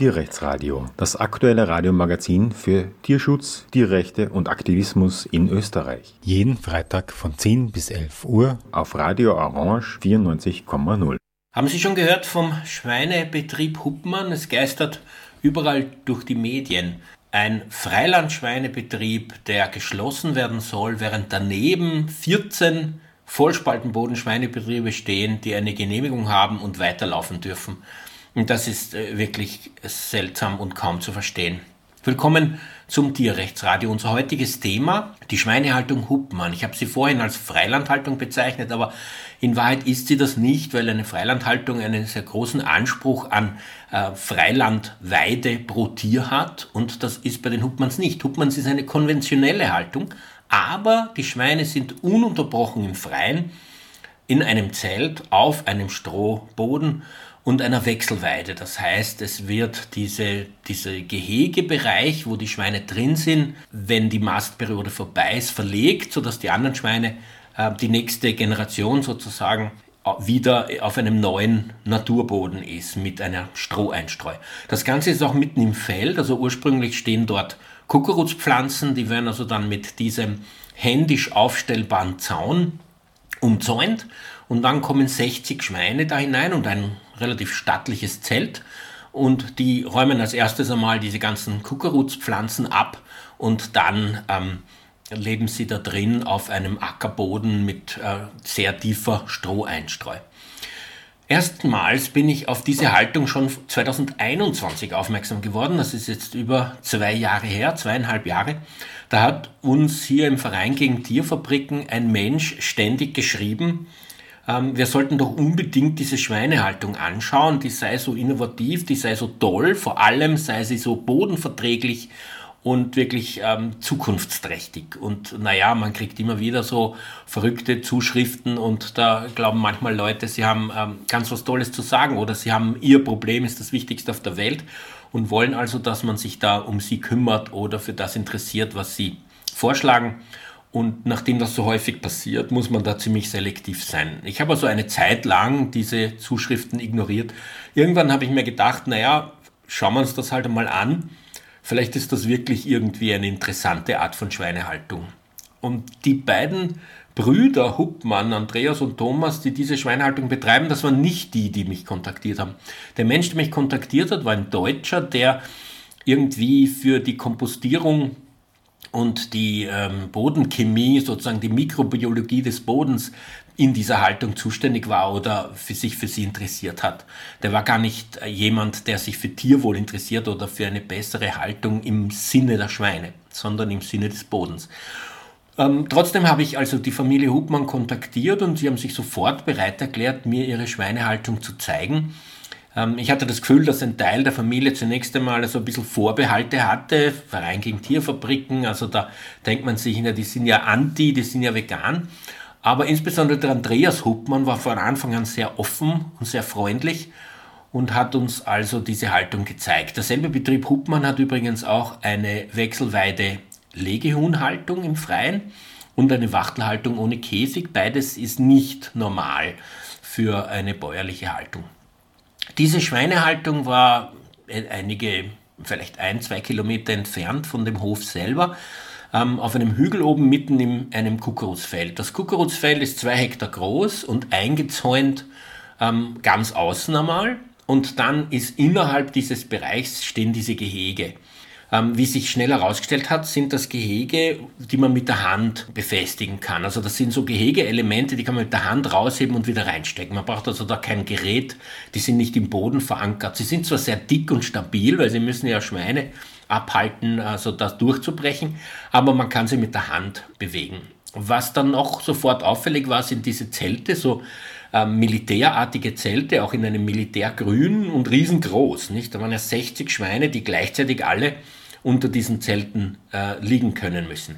Tierrechtsradio, das aktuelle Radiomagazin für Tierschutz, Tierrechte und Aktivismus in Österreich. Jeden Freitag von 10 bis 11 Uhr auf Radio Orange 94,0. Haben Sie schon gehört vom Schweinebetrieb Huppmann? Es geistert überall durch die Medien. Ein Freilandschweinebetrieb, der geschlossen werden soll, während daneben 14 Vollspaltenbodenschweinebetriebe stehen, die eine Genehmigung haben und weiterlaufen dürfen. Und das ist äh, wirklich seltsam und kaum zu verstehen. Willkommen zum Tierrechtsradio. Unser heutiges Thema, die Schweinehaltung Huppmann. Ich habe sie vorhin als Freilandhaltung bezeichnet, aber in Wahrheit ist sie das nicht, weil eine Freilandhaltung einen sehr großen Anspruch an äh, Freilandweide pro Tier hat und das ist bei den Huppmanns nicht. Huppmanns ist eine konventionelle Haltung, aber die Schweine sind ununterbrochen im Freien in einem Zelt auf einem Strohboden und einer Wechselweide. Das heißt, es wird diese, diese Gehegebereich, wo die Schweine drin sind, wenn die Mastperiode vorbei ist, verlegt, sodass die anderen Schweine, äh, die nächste Generation sozusagen, äh, wieder auf einem neuen Naturboden ist mit einer Stroheinstreu. Das Ganze ist auch mitten im Feld, also ursprünglich stehen dort Kuckuckspflanzen, die werden also dann mit diesem händisch aufstellbaren Zaun umzäunt und dann kommen 60 Schweine da hinein und ein relativ stattliches Zelt und die räumen als erstes einmal diese ganzen Kuckerutspflanzen ab und dann ähm, leben sie da drin auf einem Ackerboden mit äh, sehr tiefer Stroheinstreu. Erstmals bin ich auf diese Haltung schon 2021 aufmerksam geworden. Das ist jetzt über zwei Jahre her, zweieinhalb Jahre. Da hat uns hier im Verein gegen Tierfabriken ein Mensch ständig geschrieben, ähm, wir sollten doch unbedingt diese Schweinehaltung anschauen, die sei so innovativ, die sei so toll, vor allem sei sie so bodenverträglich und wirklich ähm, zukunftsträchtig. Und naja, man kriegt immer wieder so verrückte Zuschriften und da glauben manchmal Leute, sie haben ähm, ganz was Tolles zu sagen oder sie haben ihr Problem ist das Wichtigste auf der Welt und wollen also, dass man sich da um sie kümmert oder für das interessiert, was sie vorschlagen. Und nachdem das so häufig passiert, muss man da ziemlich selektiv sein. Ich habe also eine Zeit lang diese Zuschriften ignoriert. Irgendwann habe ich mir gedacht, naja, schauen wir uns das halt einmal an. Vielleicht ist das wirklich irgendwie eine interessante Art von Schweinehaltung. Und die beiden Brüder Huppmann, Andreas und Thomas, die diese Schweinehaltung betreiben, das waren nicht die, die mich kontaktiert haben. Der Mensch, der mich kontaktiert hat, war ein Deutscher, der irgendwie für die Kompostierung und die ähm, Bodenchemie, sozusagen die Mikrobiologie des Bodens in dieser Haltung zuständig war oder für sich für sie interessiert hat. Der war gar nicht äh, jemand, der sich für Tierwohl interessiert oder für eine bessere Haltung im Sinne der Schweine, sondern im Sinne des Bodens. Ähm, trotzdem habe ich also die Familie Hubmann kontaktiert und sie haben sich sofort bereit erklärt, mir ihre Schweinehaltung zu zeigen. Ähm, ich hatte das Gefühl, dass ein Teil der Familie zunächst einmal so ein bisschen Vorbehalte hatte, Verein gegen Tierfabriken, also da denkt man sich, die sind ja anti, die sind ja vegan. Aber insbesondere der Andreas Huppmann war von Anfang an sehr offen und sehr freundlich und hat uns also diese Haltung gezeigt. Derselbe Betrieb Huppmann hat übrigens auch eine Wechselweide Legehuhnhaltung im Freien und eine Wachtelhaltung ohne Käfig. Beides ist nicht normal für eine bäuerliche Haltung. Diese Schweinehaltung war einige, vielleicht ein, zwei Kilometer entfernt von dem Hof selber, ähm, auf einem Hügel oben mitten in einem Kuckurutsfeld. Das Kuckurutsfeld ist zwei Hektar groß und eingezäunt ähm, ganz außen einmal. Und dann ist innerhalb dieses Bereichs stehen diese Gehege. Ähm, wie sich schnell herausgestellt hat, sind das Gehege, die man mit der Hand befestigen kann. Also das sind so Gehegeelemente, die kann man mit der Hand rausheben und wieder reinstecken. Man braucht also da kein Gerät, die sind nicht im Boden verankert. Sie sind zwar sehr dick und stabil, weil sie müssen ja Schweine abhalten, also das durchzubrechen, aber man kann sie mit der Hand bewegen. Was dann noch sofort auffällig war, sind diese Zelte, so äh, militärartige Zelte, auch in einem Militärgrün und riesengroß. Nicht? Da waren ja 60 Schweine, die gleichzeitig alle unter diesen Zelten äh, liegen können müssen.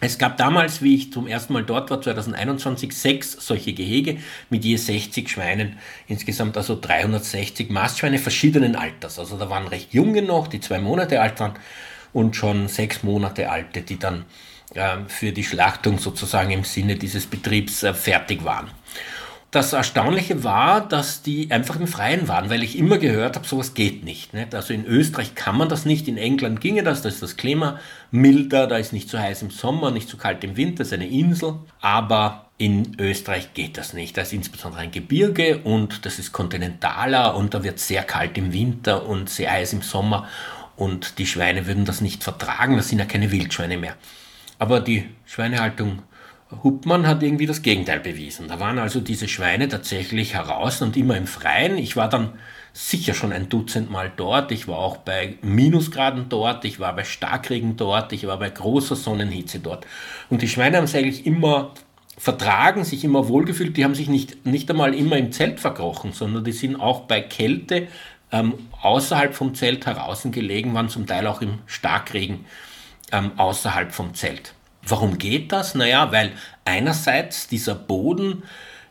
Es gab damals, wie ich zum ersten Mal dort war, 2021, sechs solche Gehege mit je 60 Schweinen, insgesamt also 360 Mastschweine verschiedenen Alters. Also da waren recht junge noch, die zwei Monate alt waren und schon sechs Monate alte, die dann äh, für die Schlachtung sozusagen im Sinne dieses Betriebs äh, fertig waren. Das Erstaunliche war, dass die einfach im Freien waren, weil ich immer gehört habe, sowas geht nicht, nicht. Also in Österreich kann man das nicht, in England ginge das, da ist das Klima milder, da ist nicht zu heiß im Sommer, nicht zu kalt im Winter, ist eine Insel. Aber in Österreich geht das nicht. Da ist insbesondere ein Gebirge und das ist kontinentaler und da wird sehr kalt im Winter und sehr heiß im Sommer und die Schweine würden das nicht vertragen, das sind ja keine Wildschweine mehr. Aber die Schweinehaltung Huppmann hat irgendwie das Gegenteil bewiesen. Da waren also diese Schweine tatsächlich heraus und immer im Freien. Ich war dann sicher schon ein Dutzend Mal dort. Ich war auch bei Minusgraden dort, ich war bei Starkregen dort, ich war bei großer Sonnenhitze dort. Und die Schweine haben es eigentlich immer vertragen, sich immer wohlgefühlt. Die haben sich nicht, nicht einmal immer im Zelt verkrochen, sondern die sind auch bei Kälte ähm, außerhalb vom Zelt heraus gelegen, waren zum Teil auch im Starkregen ähm, außerhalb vom Zelt. Warum geht das? Naja, weil einerseits dieser Boden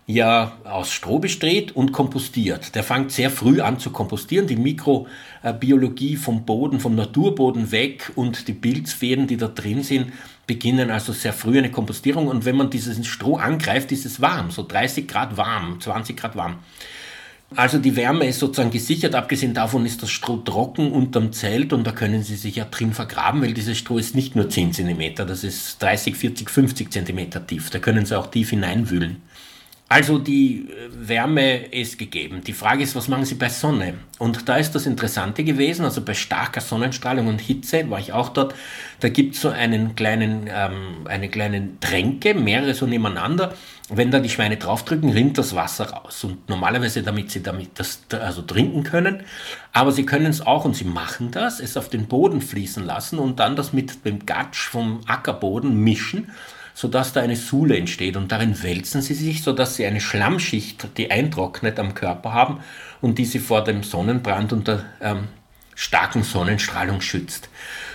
ja aus Stroh besteht und kompostiert. Der fängt sehr früh an zu kompostieren, die Mikrobiologie vom Boden, vom Naturboden weg und die Pilzfäden, die da drin sind, beginnen also sehr früh eine Kompostierung und wenn man dieses Stroh angreift, ist es warm, so 30 Grad warm, 20 Grad warm. Also die Wärme ist sozusagen gesichert, abgesehen davon ist das Stroh trocken unterm Zelt und da können Sie sich ja drin vergraben, weil dieses Stroh ist nicht nur 10 cm, das ist 30, 40, 50 cm tief. Da können Sie auch tief hineinwühlen. Also die äh, Wärme ist gegeben. Die Frage ist, was machen Sie bei Sonne? Und da ist das Interessante gewesen, also bei starker Sonnenstrahlung und Hitze war ich auch dort, da gibt es so einen kleinen, ähm, eine kleine Tränke, mehrere so nebeneinander. Wenn da die Schweine draufdrücken, rinnt das Wasser raus. Und normalerweise, damit sie damit das also trinken können. Aber sie können es auch, und sie machen das, es auf den Boden fließen lassen und dann das mit dem Gatsch vom Ackerboden mischen sodass da eine Sule entsteht und darin wälzen sie sich, sodass sie eine Schlammschicht, die eintrocknet am Körper haben und die sie vor dem Sonnenbrand und der ähm, starken Sonnenstrahlung schützt.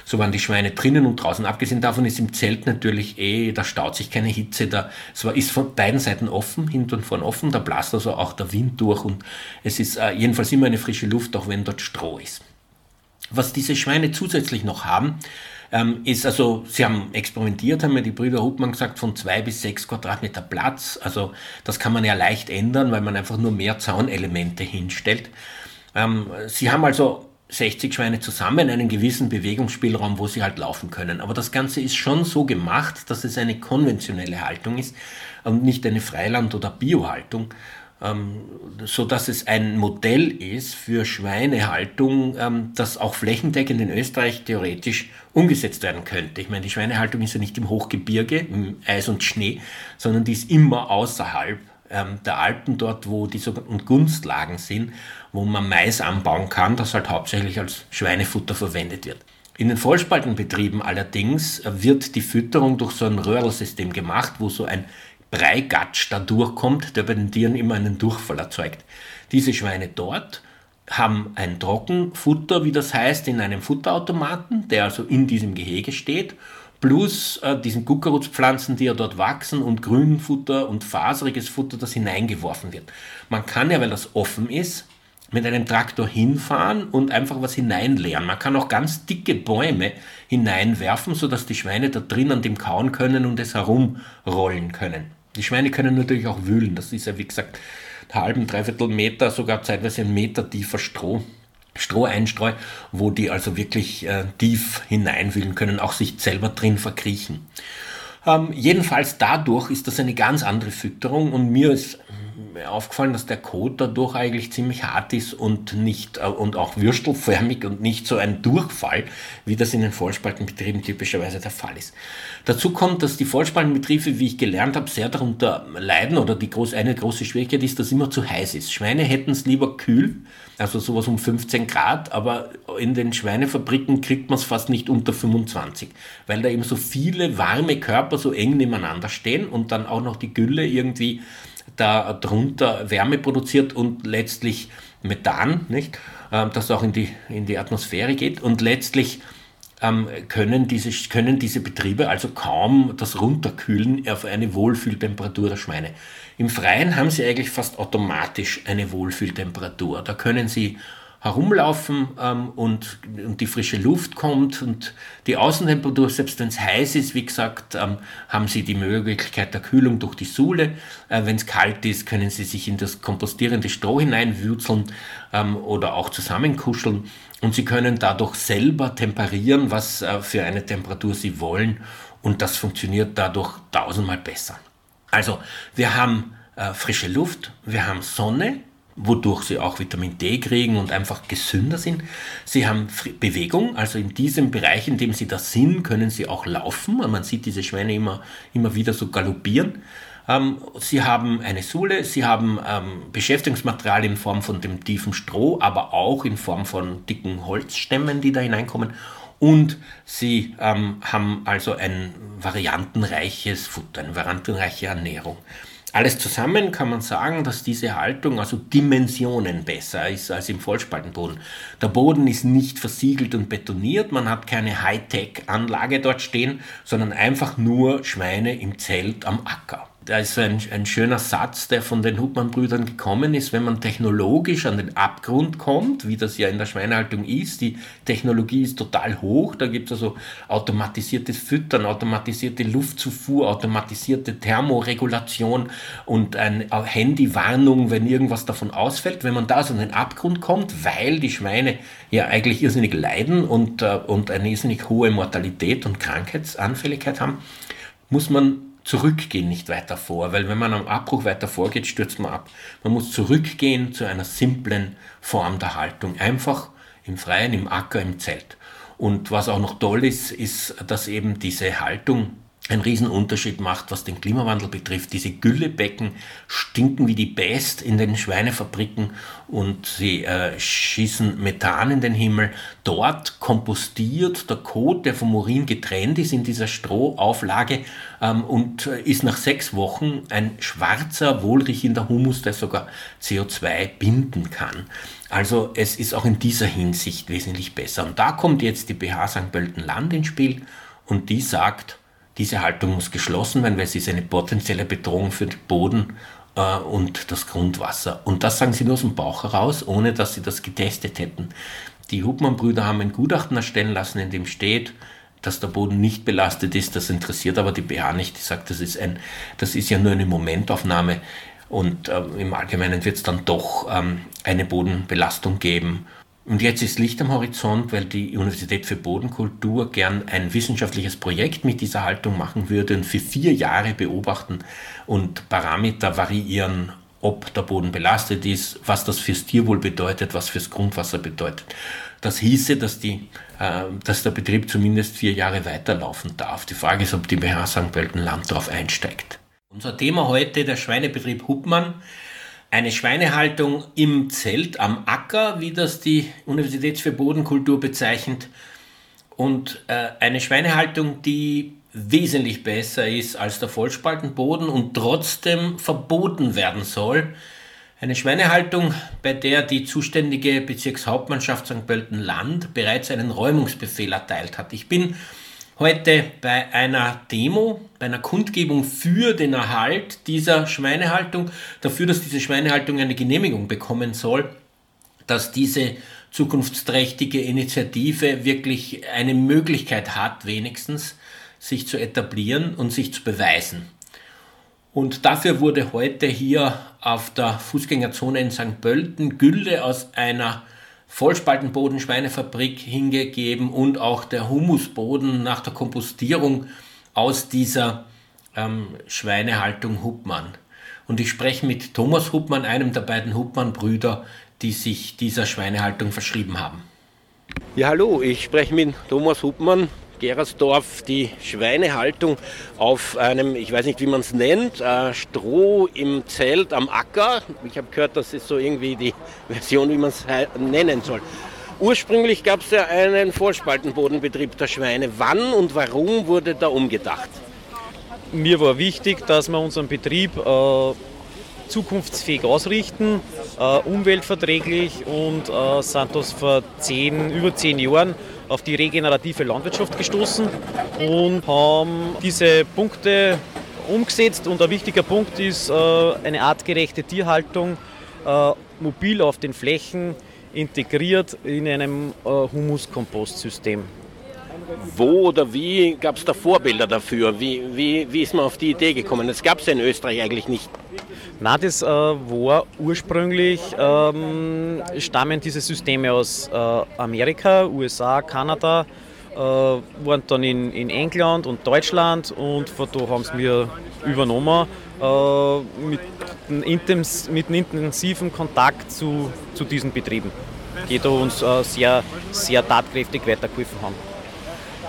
So waren die Schweine drinnen und draußen. Abgesehen davon ist im Zelt natürlich eh, da staut sich keine Hitze, da es war, ist von beiden Seiten offen, hinten und vorn offen, da blasst also auch der Wind durch und es ist äh, jedenfalls immer eine frische Luft, auch wenn dort Stroh ist. Was diese Schweine zusätzlich noch haben, ähm, ist also, sie haben experimentiert, haben mir die Brüder Hubmann gesagt, von zwei bis sechs Quadratmeter Platz. Also das kann man ja leicht ändern, weil man einfach nur mehr Zaunelemente hinstellt. Ähm, sie haben also 60 Schweine zusammen, einen gewissen Bewegungsspielraum, wo sie halt laufen können. Aber das Ganze ist schon so gemacht, dass es eine konventionelle Haltung ist und nicht eine Freiland- oder Biohaltung ähm, so dass es ein Modell ist für Schweinehaltung, ähm, das auch flächendeckend in Österreich theoretisch umgesetzt werden könnte. Ich meine, die Schweinehaltung ist ja nicht im Hochgebirge, im Eis und Schnee, sondern die ist immer außerhalb ähm, der Alpen, dort wo die sogenannten Gunstlagen sind, wo man Mais anbauen kann, das halt hauptsächlich als Schweinefutter verwendet wird. In den Vollspaltenbetrieben allerdings wird die Fütterung durch so ein Röhrlsystem gemacht, wo so ein Breigatsch da durchkommt, der bei den Tieren immer einen Durchfall erzeugt. Diese Schweine dort haben ein Trockenfutter, wie das heißt, in einem Futterautomaten, der also in diesem Gehege steht, plus äh, diesen Kuckerutspflanzen, die ja dort wachsen und Grünfutter und faseriges Futter, das hineingeworfen wird. Man kann ja, weil das offen ist, mit einem Traktor hinfahren und einfach was hineinleeren. Man kann auch ganz dicke Bäume hineinwerfen, sodass die Schweine da drin an dem kauen können und es herumrollen können. Die Schweine können natürlich auch wühlen. Das ist ja, wie gesagt, einen halben, dreiviertel Meter, sogar zeitweise ein Meter tiefer Stroh. Stroheinstreu, wo die also wirklich äh, tief hineinwühlen können, auch sich selber drin verkriechen. Ähm, jedenfalls dadurch ist das eine ganz andere Fütterung und mir ist aufgefallen, dass der Kot dadurch eigentlich ziemlich hart ist und nicht äh, und auch würstelförmig und nicht so ein Durchfall, wie das in den Vollspaltenbetrieben typischerweise der Fall ist. Dazu kommt, dass die Vollspaltenbetriebe, wie ich gelernt habe, sehr darunter leiden oder die groß, eine große Schwierigkeit ist, dass immer zu heiß ist. Schweine hätten es lieber kühl, also sowas um 15 Grad, aber in den Schweinefabriken kriegt man es fast nicht unter 25, weil da eben so viele warme Körper so eng nebeneinander stehen und dann auch noch die Gülle irgendwie da drunter Wärme produziert und letztlich Methan, nicht? Ähm, das auch in die, in die Atmosphäre geht und letztlich ähm, können, diese, können diese Betriebe also kaum das runterkühlen auf eine Wohlfühltemperatur der Schweine. Im Freien haben sie eigentlich fast automatisch eine Wohlfühltemperatur. Da können sie herumlaufen ähm, und, und die frische Luft kommt und die Außentemperatur, selbst wenn es heiß ist, wie gesagt, ähm, haben Sie die Möglichkeit der Kühlung durch die Sohle. Äh, wenn es kalt ist, können Sie sich in das kompostierende Stroh hineinwürzeln ähm, oder auch zusammenkuscheln und Sie können dadurch selber temperieren, was äh, für eine Temperatur Sie wollen und das funktioniert dadurch tausendmal besser. Also wir haben äh, frische Luft, wir haben Sonne, wodurch sie auch Vitamin D kriegen und einfach gesünder sind. Sie haben Bewegung, also in diesem Bereich, in dem sie da sind, können sie auch laufen. Man sieht diese Schweine immer, immer wieder so galoppieren. Ähm, sie haben eine Sohle, sie haben ähm, Beschäftigungsmaterial in Form von dem tiefen Stroh, aber auch in Form von dicken Holzstämmen, die da hineinkommen. Und sie ähm, haben also ein variantenreiches Futter, eine variantenreiche Ernährung. Alles zusammen kann man sagen, dass diese Haltung also Dimensionen besser ist als im Vollspaltenboden. Der Boden ist nicht versiegelt und betoniert, man hat keine Hightech-Anlage dort stehen, sondern einfach nur Schweine im Zelt am Acker da ist ein, ein schöner Satz, der von den Hubmann-Brüdern gekommen ist, wenn man technologisch an den Abgrund kommt, wie das ja in der Schweinehaltung ist, die Technologie ist total hoch, da gibt es also automatisiertes Füttern, automatisierte Luftzufuhr, automatisierte Thermoregulation und eine Handywarnung, wenn irgendwas davon ausfällt. Wenn man da so an den Abgrund kommt, weil die Schweine ja eigentlich irrsinnig leiden und, äh, und eine irrsinnig hohe Mortalität und Krankheitsanfälligkeit haben, muss man zurückgehen, nicht weiter vor, weil wenn man am Abbruch weiter vorgeht, stürzt man ab. Man muss zurückgehen zu einer simplen Form der Haltung, einfach im Freien, im Acker, im Zelt. Und was auch noch toll ist, ist, dass eben diese Haltung einen Riesenunterschied macht, was den Klimawandel betrifft. Diese Güllebecken stinken wie die Pest in den Schweinefabriken und sie äh, schießen Methan in den Himmel. Dort kompostiert der Kot, der vom Urin getrennt ist, in dieser Strohauflage ähm, und äh, ist nach sechs Wochen ein schwarzer, wohlriechender Humus, der sogar CO2 binden kann. Also es ist auch in dieser Hinsicht wesentlich besser. Und da kommt jetzt die BH St. Pölten Land ins Spiel und die sagt, diese Haltung muss geschlossen werden, weil sie ist eine potenzielle Bedrohung für den Boden äh, und das Grundwasser. Und das sagen sie nur aus dem Bauch heraus, ohne dass sie das getestet hätten. Die Hubmann-Brüder haben ein Gutachten erstellen lassen, in dem steht, dass der Boden nicht belastet ist. Das interessiert aber die BH nicht. Die sagt, das ist, ein, das ist ja nur eine Momentaufnahme. Und äh, im Allgemeinen wird es dann doch ähm, eine Bodenbelastung geben. Und jetzt ist Licht am Horizont, weil die Universität für Bodenkultur gern ein wissenschaftliches Projekt mit dieser Haltung machen würde und für vier Jahre beobachten und Parameter variieren, ob der Boden belastet ist, was das fürs Tierwohl bedeutet, was fürs Grundwasser bedeutet. Das hieße, dass, die, äh, dass der Betrieb zumindest vier Jahre weiterlaufen darf. Die Frage ist, ob die BH St. Pölten Land darauf einsteigt. Unser Thema heute, der Schweinebetrieb Huppmann. Eine Schweinehaltung im Zelt am Acker, wie das die Universität für Bodenkultur bezeichnet. Und äh, eine Schweinehaltung, die wesentlich besser ist als der Vollspaltenboden und trotzdem verboten werden soll. Eine Schweinehaltung, bei der die zuständige Bezirkshauptmannschaft St. Pölten Land bereits einen Räumungsbefehl erteilt hat. Ich bin heute bei einer Demo, bei einer Kundgebung für den Erhalt dieser Schweinehaltung, dafür, dass diese Schweinehaltung eine Genehmigung bekommen soll, dass diese zukunftsträchtige Initiative wirklich eine Möglichkeit hat, wenigstens sich zu etablieren und sich zu beweisen. Und dafür wurde heute hier auf der Fußgängerzone in St. Pölten Gülle aus einer Vollspaltenboden Schweinefabrik hingegeben und auch der Humusboden nach der Kompostierung aus dieser ähm, Schweinehaltung Hubmann. Und ich spreche mit Thomas Hubmann, einem der beiden Hubmann-Brüder, die sich dieser Schweinehaltung verschrieben haben. Ja, hallo, ich spreche mit Thomas Hubmann, Gerersdorf die Schweinehaltung auf einem, ich weiß nicht wie man es nennt, äh, Stroh im Zelt am Acker. Ich habe gehört, das ist so irgendwie die Version, wie man es nennen soll. Ursprünglich gab es ja einen Vorspaltenbodenbetrieb der Schweine. Wann und warum wurde da umgedacht? Mir war wichtig, dass wir unseren Betrieb äh, zukunftsfähig ausrichten, äh, umweltverträglich und äh, sind das vor zehn, über zehn Jahren auf die regenerative Landwirtschaft gestoßen und haben diese Punkte umgesetzt. Und ein wichtiger Punkt ist äh, eine artgerechte Tierhaltung, äh, mobil auf den Flächen integriert in einem äh, Humuskompostsystem. Wo oder wie gab es da Vorbilder dafür? Wie, wie, wie ist man auf die Idee gekommen? Das gab es in Österreich eigentlich nicht. Nein, das äh, war ursprünglich, ähm, stammen diese Systeme aus äh, Amerika, USA, Kanada, äh, waren dann in, in England und Deutschland und von da haben sie mir übernommen äh, mit, intens, mit einem intensiven Kontakt zu, zu diesen Betrieben, die da uns äh, sehr, sehr tatkräftig weitergeholfen haben.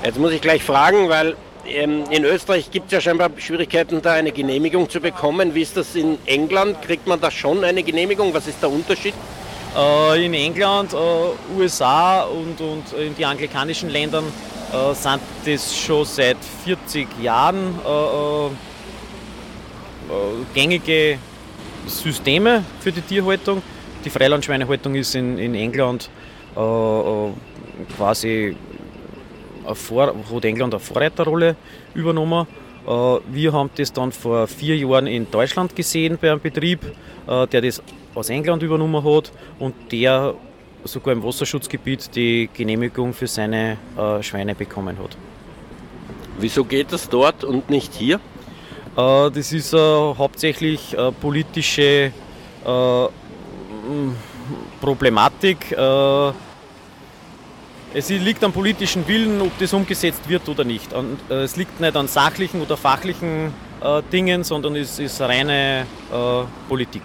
Jetzt muss ich gleich fragen, weil ähm, in Österreich gibt es ja scheinbar Schwierigkeiten, da eine Genehmigung zu bekommen. Wie ist das in England? Kriegt man da schon eine Genehmigung? Was ist der Unterschied? Äh, in England, äh, USA und, in die anglikanischen Ländern äh, sind das schon seit 40 Jahren gängige Systeme für die Tierhaltung. Die Freilandschweinehaltung ist in England quasi vor, hat England eine Vorreiterrolle übernommen. Äh, wir haben das dann vor vier Jahren in Deutschland gesehen bei einem Betrieb, äh, der das aus England übernommen hat und der sogar im Wasserschutzgebiet die Genehmigung für seine äh, Schweine bekommen hat. Wieso geht das dort und nicht hier? Das ist hauptsächlich politische Problematik. Es liegt am politischen Willen, ob das umgesetzt wird oder nicht. Und, äh, es liegt nicht an sachlichen oder fachlichen äh, Dingen, sondern es ist reine äh, Politik.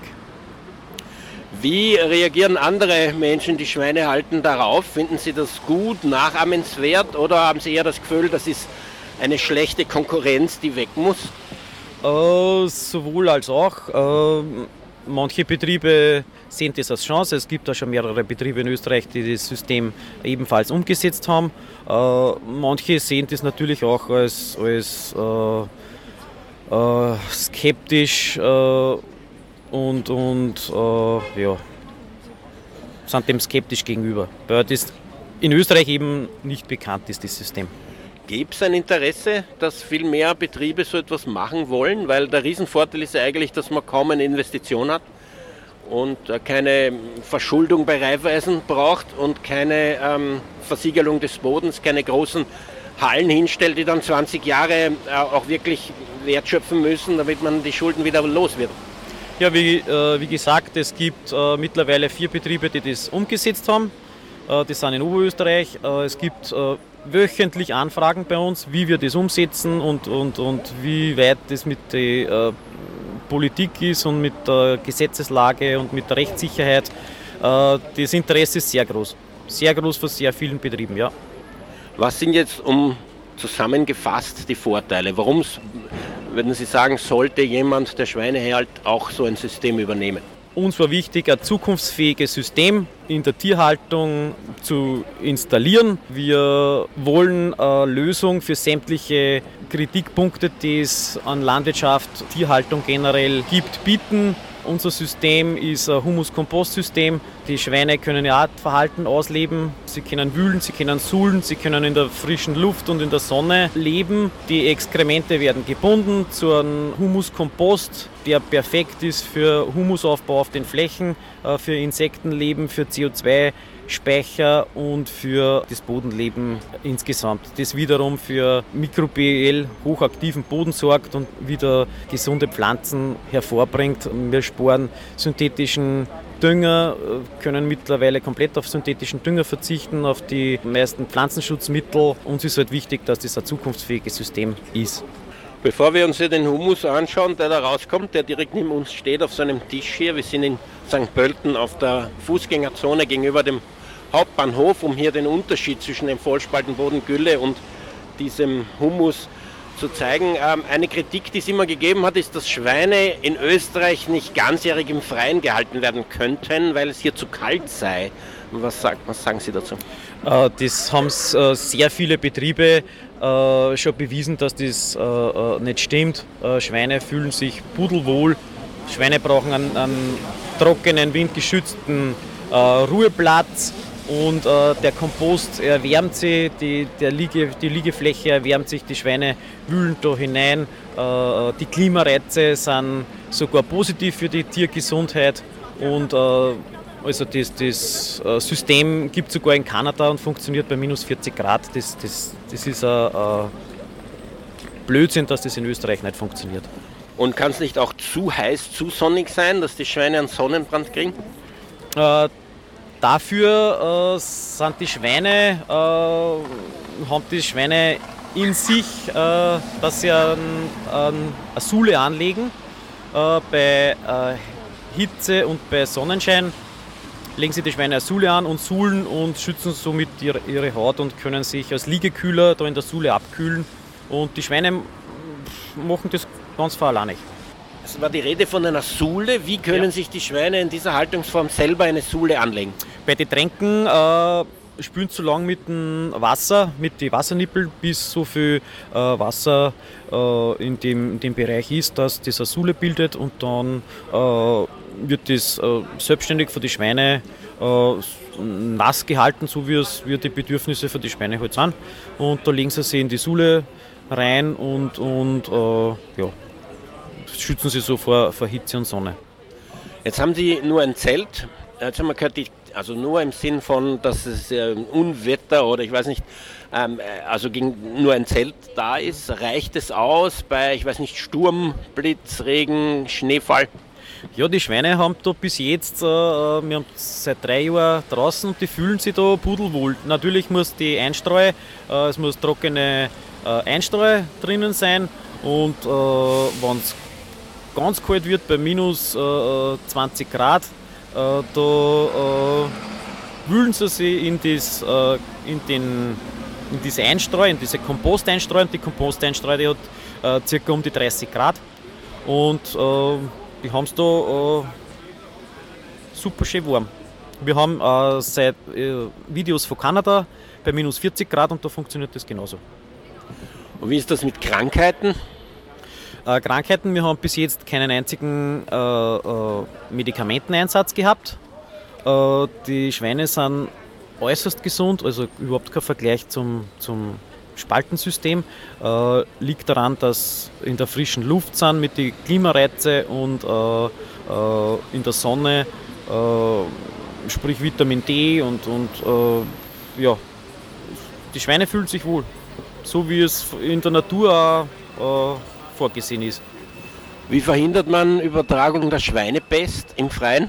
Wie reagieren andere Menschen, die Schweine halten, darauf? Finden sie das gut, nachahmenswert oder haben sie eher das Gefühl, das ist eine schlechte Konkurrenz, die weg muss? Äh, sowohl als auch. Manche Betriebe sehen das als Chance. Es gibt da schon mehrere Betriebe in Österreich, die das System ebenfalls umgesetzt haben. Äh, manche sehen das natürlich auch als, als äh, äh, skeptisch äh, und, und äh, ja, sind dem skeptisch gegenüber, weil das in Österreich eben nicht bekannt ist, das System. Gibt es ein Interesse, dass viel mehr Betriebe so etwas machen wollen? Weil der Riesenvorteil ist ja eigentlich, dass man kaum eine Investition hat und äh, keine Verschuldung bei Reifeisen braucht und keine ähm, Versiegelung des Bodens, keine großen Hallen hinstellt, die dann 20 Jahre äh, auch wirklich wertschöpfen müssen, damit man die Schulden wieder los wird. Ja, wie, äh, wie gesagt, es gibt äh, mittlerweile vier Betriebe, die das umgesetzt haben. Äh, das sind in Oberösterreich. Äh, es gibt wöchentlich Anfragen bei uns, wie wir das umsetzen und, und, und wie weit das mit der Politik ist und mit der Gesetzeslage und mit der Rechtssicherheit. Äh, das Interesse ist sehr groß. Sehr groß von sehr vielen Betrieben, ja. Was sind jetzt um zusammengefasst die Vorteile? Warum, würden Sie sagen, sollte jemand, der Schweine hält, auch so ein System übernehmen? Uns war wichtig, ein zukunftsfähiges System in der Tierhaltung zu installieren. Wir wollen eine Lösung für sämtliche Kritikpunkte, die es an Landwirtschaft, Tierhaltung generell gibt, bieten. Unser System ist ein Humus-Kompost-System. Die Schweine können ihr Artverhalten ausleben. Sie können wühlen, sie können suhlen, sie können in der frischen Luft und in der Sonne leben. Die Exkremente werden gebunden zu einem Humus-Kompost, der perfekt ist für Humusaufbau auf den Flächen, äh, für Insektenleben, für CO2 Speicher und für das Bodenleben insgesamt. Das wiederum für mikrobiell hochaktiven Boden sorgt und wieder gesunde Pflanzen hervorbringt. Wir sparen synthetischen Dünger, äh, können mittlerweile komplett auf synthetischen Dünger verzichten, auf die meisten Pflanzenschutzmittel. Uns ist halt wichtig, dass das ein zukunftsfähiges System ist. Bevor wir uns hier den Humus anschauen, der da rauskommt, der direkt neben uns steht auf so einem Tisch hier. Wir sind in St. Pölten auf der Fußgängerzone gegenüber dem Hauptbahnhof, um hier den Unterschied zwischen dem Vollspaltenboden Gülle und diesem Humus zu zeigen. Ähm, eine Kritik, die es immer gegeben hat, ist, dass Schweine in Österreich nicht ganzjährig im Freien gehalten werden könnten, weil es hier zu kalt sei. Was, sagt, was sagen Sie dazu? Äh, das haben äh, sehr viele Betriebe äh, schon bewiesen, dass das nicht stimmt. Schweine fühlen sich pudelwohl. Schweine brauchen einen, einen trockenen, windgeschützten Ruheplatz und äh, der Kompost erwärmt sie, die, Liege, die Liegefläche erwärmt sich, die Schweine wühlen da hinein. Äh, die Klimareize sind sogar positiv für die Tiergesundheit und äh, Also das, das äh, System gibt es sogar in Kanada und funktioniert bei minus 40 Grad. Das, das, das ist ein Blödsinn, dass das in Österreich nicht funktioniert. Und kann es nicht auch zu heiß, zu sonnig sein, dass die Schweine einen Sonnenbrand kriegen? Äh, dafür äh, sind die Schweine, äh, haben die Schweine in sich, äh, dass sie ein, ein, eine Sule anlegen. Äh, bei äh, Hitze und bei Sonnenschein legen sie die Schweine eine Sule an und suhlen und schützen somit ihre, ihre Haut und können sich als Liegekühler da in der Sule abkühlen. Und die Schweine machen das ganz veralleinig. Es war die Rede von einer Sule. Wie können ja. sich die Schweine in dieser Haltungsform selber eine Sule anlegen? Bei den Tränken äh, spülen so lang mit dem Wasser, mit den Wassernippeln, bis so viel äh, Wasser äh, in, dem, in dem Bereich ist, dass das eine Sule bildet und dann äh, wird das äh, selbstständig für die Schweine äh, nass gehalten, so wie es wie die Bedürfnisse für die Schweine halt sind. Und da legen sie sie in die Sule rein und, und äh, ja, schützen sie so vor, vor Hitze und Sonne. Jetzt haben Sie nur ein Zelt. Jetzt haben wir gehört, also nur im Sinn von, dass es äh, Unwetter oder ich weiß nicht, ähm, äh, also gegen nur ein Zelt da ist. Reicht es aus bei, ich weiß nicht, Sturm, Blitz, Regen, Schneefall? Ja, die Schweine haben da bis jetzt, äh, wir haben seit drei Jahren draußen und die fühlen sich da pudelwohl. Natürlich muss die Einstreue, äh, es muss trockene äh, Einstreue drinnen sein und äh, wenn es ganz kalt wird, bei minus 20 Grad, da wühlen sie sich in, das, in, den, in diese Einstreu, in diese Komposteinstreu. Und die Komposteinstreu die hat äh, circa um die 30 Grad. Und äh, die haben es da äh, super schön warm. Wir haben äh, seit äh, Videos von Kanada bei minus 40 Grad und da funktioniert das genauso. Und wie ist das mit Krankheiten? Äh, Krankheiten, wir haben bis jetzt keinen einzigen äh, äh, Medikamenteneinsatz gehabt. Äh, die Schweine sind äußerst gesund, also überhaupt kein Vergleich zum, zum Spaltensystem. Äh, liegt daran, dass in der frischen Luft sind mit den Klimareize und äh, in der Sonne, sprich Vitamin D und, und ja, die Schweine fühlen sich wohl so wie es in der Natur auch, äh, vorgesehen ist. Wie verhindert man Übertragung der Schweinepest im Freien?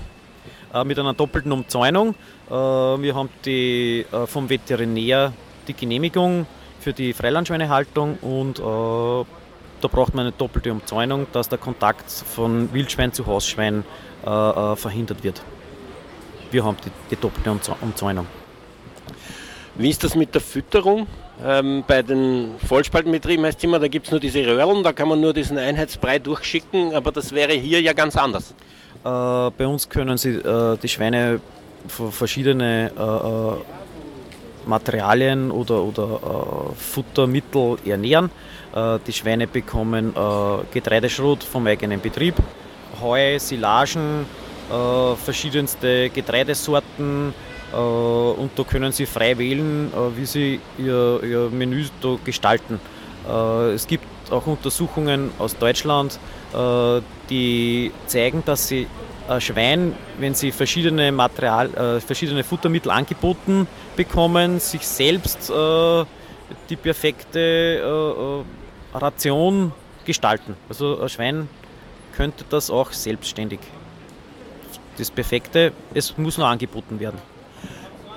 Äh, mit einer doppelten Umzäunung. Äh, wir haben die, äh, vom Veterinär die Genehmigung für die Freilandschweinehaltung und äh, da braucht man eine doppelte Umzäunung, dass der Kontakt von Wildschwein zu Hausschwein äh, verhindert wird. Wir haben die, die doppelte Umzäunung. Wie ist das mit der Fütterung? Ähm, bei den Vollspaltenbetrieben heißt es immer, da gibt es nur diese Röhrlen, da kann man nur diesen Einheitsbrei durchschicken, aber das wäre hier ja ganz anders. Äh, bei uns können sie äh, die Schweine verschiedene äh, äh, Materialien oder, oder äh, Futtermittel ernähren. Äh, die Schweine bekommen Getreideschrot vom eigenen Betrieb, Heu, Silagen, verschiedenste Getreidesorten, äh, und da können Sie frei wählen, äh, wie Sie Ihr, Ihr Menü da gestalten. Äh, es gibt auch Untersuchungen aus Deutschland, die zeigen, dass Sie Schwein, wenn sie verschiedene, Material, verschiedene Futtermittel angeboten bekommen, sich selbst die perfekte Ration gestalten. Also ein Schwein könnte das auch selbstständig. Das Perfekte, es muss nur angeboten werden.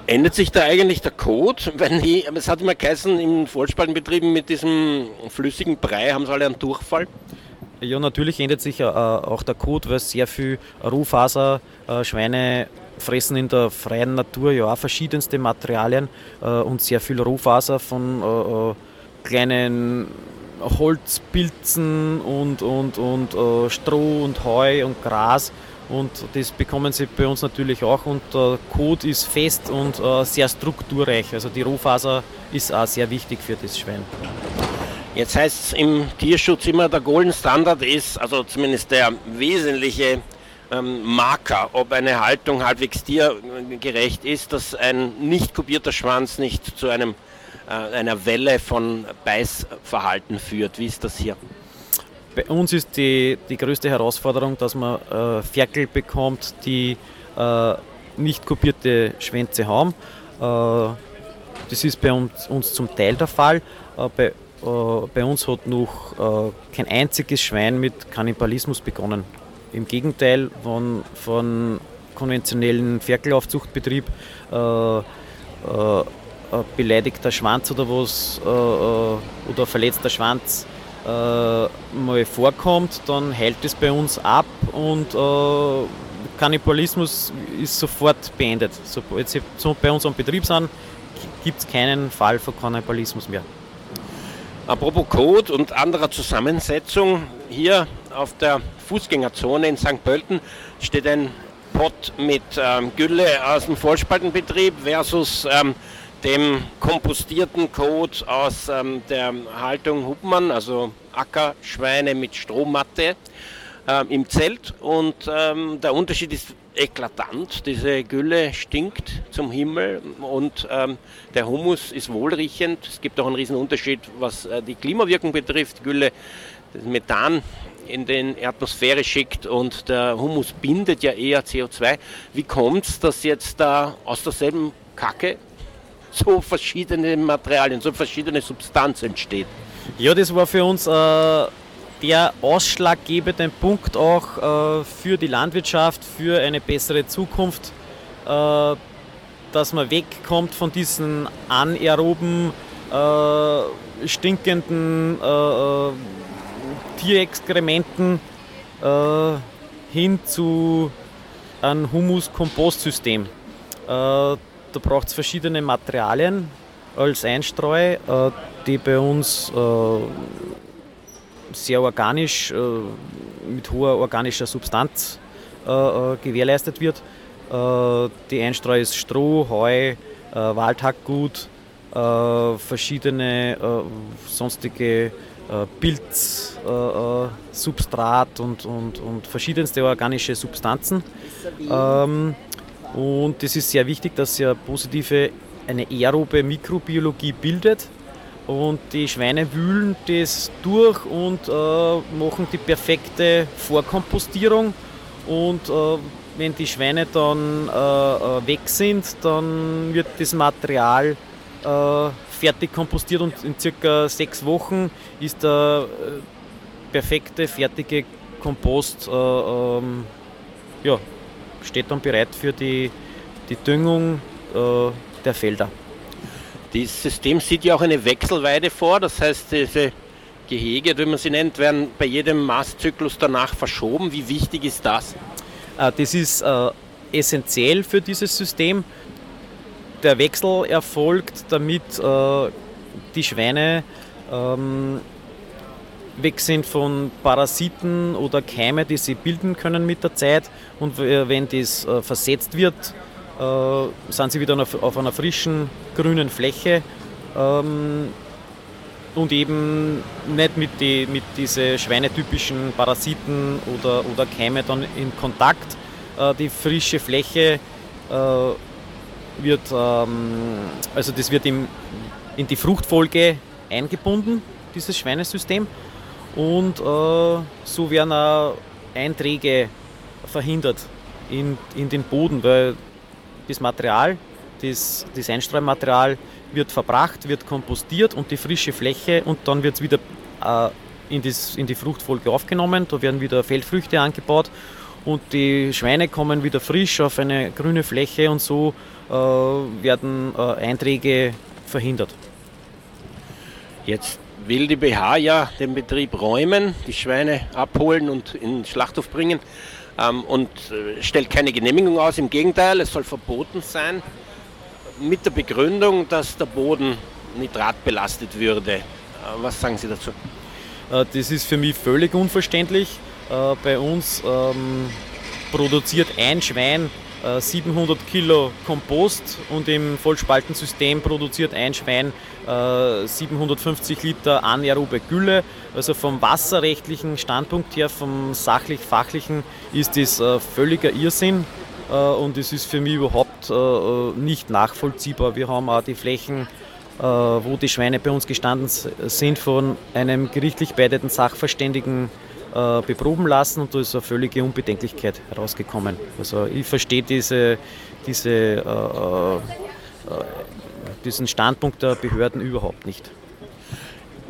Ändert sich da eigentlich der Code? Wenn die, es hat immer geheißen, in Vollspaltenbetrieben mit diesem flüssigen Brei haben sie alle einen Durchfall? Ja, natürlich ändert sich äh, auch der Code, weil sehr viel Rohfaser, äh, Schweine fressen in der freien Natur ja auch verschiedenste Materialien äh, und sehr viel Rohfaser von kleinen Holzpilzen und, und, und Stroh und Heu und Gras und das bekommen sie bei uns natürlich auch und der Code ist fest und sehr strukturreich. Also die Rohfaser ist auch sehr wichtig für das Schwein. Jetzt heißt es im Tierschutz immer, der Golden Standard ist, also zumindest der wesentliche ähm, Marker, ob eine Haltung halbwegs tiergerecht ist, dass ein nicht kopierter Schwanz nicht zu einem, äh, einer Welle von Beißverhalten führt. Wie ist das hier? Bei uns ist die, die größte Herausforderung, dass man äh, Ferkel bekommt, die äh, nicht kopierte Schwänze haben. Das ist bei uns, uns zum Teil der Fall. Bei, bei uns hat noch kein einziges Schwein mit Kannibalismus begonnen. Im Gegenteil, von, von konventionellen Ferkelaufzuchtbetrieb äh, äh, beleidigter Schwanz oder was äh, äh, oder verletzter Schwanz äh, mal vorkommt, dann hält es bei uns ab und äh, Kannibalismus ist sofort beendet. Sobald sie bei uns am Betrieb sind, gibt es keinen Fall von Kannibalismus mehr. Apropos Code und anderer Zusammensetzung, hier auf der Fußgängerzone in St. Pölten steht ein Pot mit ähm, Gülle aus dem Vollspaltenbetrieb versus ähm, dem kompostierten Kot aus ähm, der Haltung Hubmann, also Ackerschweine mit Strohmatte äh, im Zelt. Und ähm, der Unterschied ist eklatant. Diese Gülle stinkt zum Himmel und ähm, der Humus ist wohlriechend. Es gibt auch einen riesen Unterschied, was äh, die Klimawirkung betrifft. Gülle, das Methan in die Atmosphäre schickt und der Humus bindet ja eher CO2. Wie kommt es, dass jetzt da aus derselben Kacke so verschiedene Materialien, so verschiedene Substanzen entsteht? Ja, das war für uns äh, der ausschlaggebende Punkt auch äh, für die Landwirtschaft, für eine bessere Zukunft, äh, dass man wegkommt von diesen anaeroben, äh, stinkenden Tierexkrementen hin zu einem Humus-Kompostsystem. Da braucht es verschiedene Materialien als Einstreu, die bei uns sehr organisch, äh, mit hoher organischer Substanz äh, gewährleistet wird. die Einstreu ist Stroh, Heu, Waldhackgut, verschiedene sonstige äh, Pilzsubstrat äh, äh, und, und, und verschiedenste organische Substanzen. Ähm, und es ist sehr wichtig, dass er positive, eine aerobe Mikrobiologie bildet. Und die Schweine wühlen das durch und äh, machen die perfekte Vorkompostierung. Und äh, wenn die Schweine dann äh, weg sind, dann wird das Material fertig kompostiert und in circa sechs Wochen ist der äh, perfekte, fertige Kompost äh, ähm, ja, steht dann bereit für die, die Düngung äh, der Felder. Dieses System sieht ja auch eine Wechselweide vor, das heißt, diese Gehege, wie man sie nennt, werden bei jedem Maßzyklus danach verschoben. Wie wichtig ist das? Äh, das ist äh, essentiell für dieses System der Wechsel erfolgt, damit äh, die Schweine ähm, weg sind von Parasiten oder Keime, die sie bilden können mit der Zeit. Und wenn das versetzt wird, äh, sind sie wieder auf, auf einer frischen grünen Fläche ähm, und eben nicht mit, die, mit diesen schweinetypischen Parasiten oder, oder Keime dann in Kontakt. Äh, die frische Fläche äh, wird, ähm, also das wird im, in die Fruchtfolge eingebunden, dieses Schweinesystem. Und äh, so werden auch Einträge verhindert in, in den Boden, weil das Material, das, das Einstreumaterial wird verbracht, wird kompostiert und die frische Fläche und dann wird es wieder äh, in, das, in die Fruchtfolge aufgenommen. Da werden wieder Feldfrüchte angebaut und die Schweine kommen wieder frisch auf eine grüne Fläche und so äh, werden äh, Einträge verhindert. Jetzt will die BH ja den Betrieb räumen, die Schweine abholen und in den Schlachthof bringen ähm, und äh, stellt keine Genehmigung aus. Im Gegenteil, es soll verboten sein mit der Begründung, dass der Boden nitratbelastet würde. Was sagen Sie dazu? Das ist für mich völlig unverständlich. Bei uns ähm, produziert ein Schwein 700 äh, Kilo Kompost und im Vollspaltensystem produziert ein Schwein 750 äh, Liter anaerobe Gülle. Also vom wasserrechtlichen Standpunkt her, vom sachlich-fachlichen ist das äh, völliger Irrsinn und es ist für mich überhaupt nicht nachvollziehbar. Wir haben auch die Flächen, wo die Schweine bei uns gestanden sind, von einem gerichtlich beideten Sachverständigen äh, beproben lassen und da ist eine völlige Unbedenklichkeit herausgekommen. Also ich verstehe diese, diese, äh, äh, diesen Standpunkt der Behörden überhaupt nicht.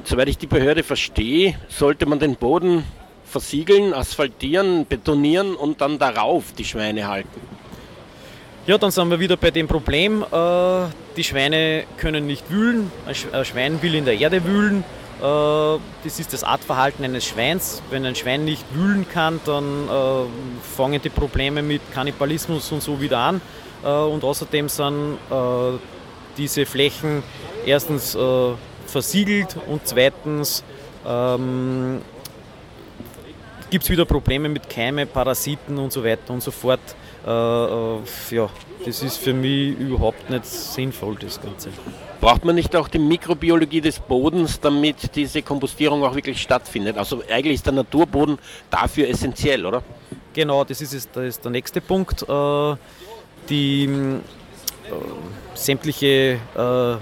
Soweit ich die Behörde verstehe, sollte man den Boden versiegeln, asphaltieren, betonieren und dann darauf die Schweine halten. Ja, dann sind wir wieder bei dem Problem, äh, die Schweine können nicht wühlen, ein Schwein will in der Erde wühlen, das ist das Artverhalten eines Schweins. Wenn ein Schwein nicht wühlen kann, dann äh, fangen die Probleme mit Kannibalismus und so wieder an. Und außerdem sind diese Flächen erstens versiegelt und zweitens ähm, gibt es wieder Probleme mit Keime, Parasiten und so weiter und so fort. Äh, äh, ja, das ist für mich überhaupt nicht sinnvoll, das Ganze. Braucht man nicht auch die Mikrobiologie des Bodens, damit diese Kompostierung auch wirklich stattfindet? Also eigentlich ist der Naturboden dafür essentiell, oder? Genau, das ist, das ist der nächste Punkt. Äh, die äh, sämtliche äh,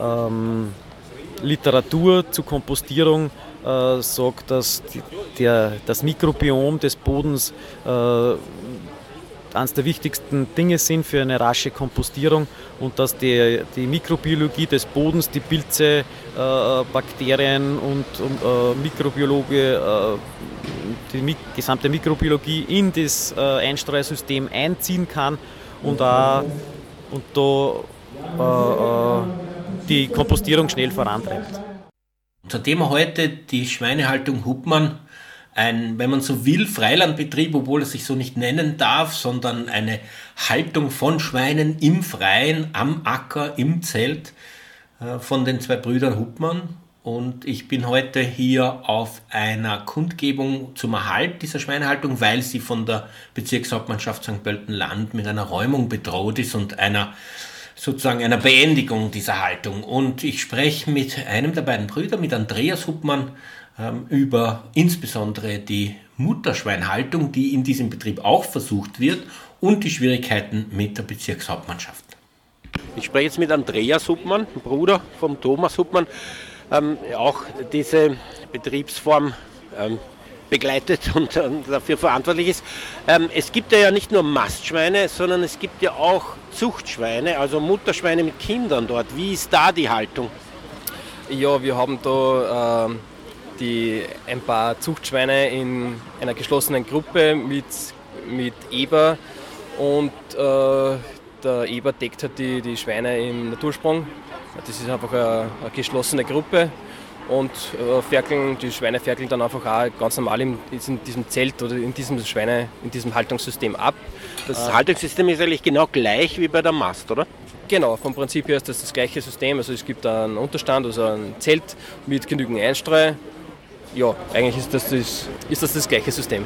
ähm, Literatur zur Kompostierung äh, sagt, dass die, der, das Mikrobiom des Bodens äh, eines der wichtigsten Dinge sind für eine rasche Kompostierung und dass die, die Mikrobiologie des Bodens, die Pilze, äh, Bakterien und, und äh, Mikrobiologe, äh, die mi gesamte Mikrobiologie in das äh, Einstreusystem einziehen kann und, auch, und da äh, äh, die Kompostierung schnell vorantreibt. Unser Thema heute die Schweinehaltung Hubmann ein, wenn man so will, Freilandbetrieb, obwohl er sich so nicht nennen darf, sondern eine Haltung von Schweinen im Freien, am Acker, im Zelt äh, von den zwei Brüdern Hubmann. Und ich bin heute hier auf einer Kundgebung zum Erhalt dieser Schweinehaltung, weil sie von der Bezirkshauptmannschaft St. Pölten-Land mit einer Räumung bedroht ist und einer sozusagen einer Beendigung dieser Haltung. Und ich spreche mit einem der beiden Brüder, mit Andreas Hubmann, ähm, über insbesondere die Mutterschweinhaltung, die in diesem Betrieb auch versucht wird, und die Schwierigkeiten mit der Bezirkshauptmannschaft. Ich spreche jetzt mit Andreas Huppmann, Bruder von Thomas Huppmann, ähm, auch diese Betriebsform ähm, begleitet und dafür verantwortlich ist. Ähm, es gibt ja nicht nur Mastschweine, sondern es gibt ja auch Zuchtschweine, also Mutterschweine mit Kindern dort. Wie ist da die Haltung? Ja, wir haben da äh, die, ein paar Zuchtschweine in einer geschlossenen Gruppe mit, mit Eber und äh, der Eber deckt halt die, die Schweine im Natursprung. Das ist einfach eine, eine geschlossene Gruppe und äh, ferkeln, die Schweine ferkeln dann einfach auch ganz normal in, in diesem Zelt oder in diesem Schweine, in diesem Haltungssystem ab. Das äh, Haltungssystem ist eigentlich genau gleich wie bei der Mast, oder? Genau, vom Prinzip her ist das das gleiche System. Also es gibt einen Unterstand, also ein Zelt mit genügend Einstreu, ja, eigentlich ist das das, ist das, das gleiche System.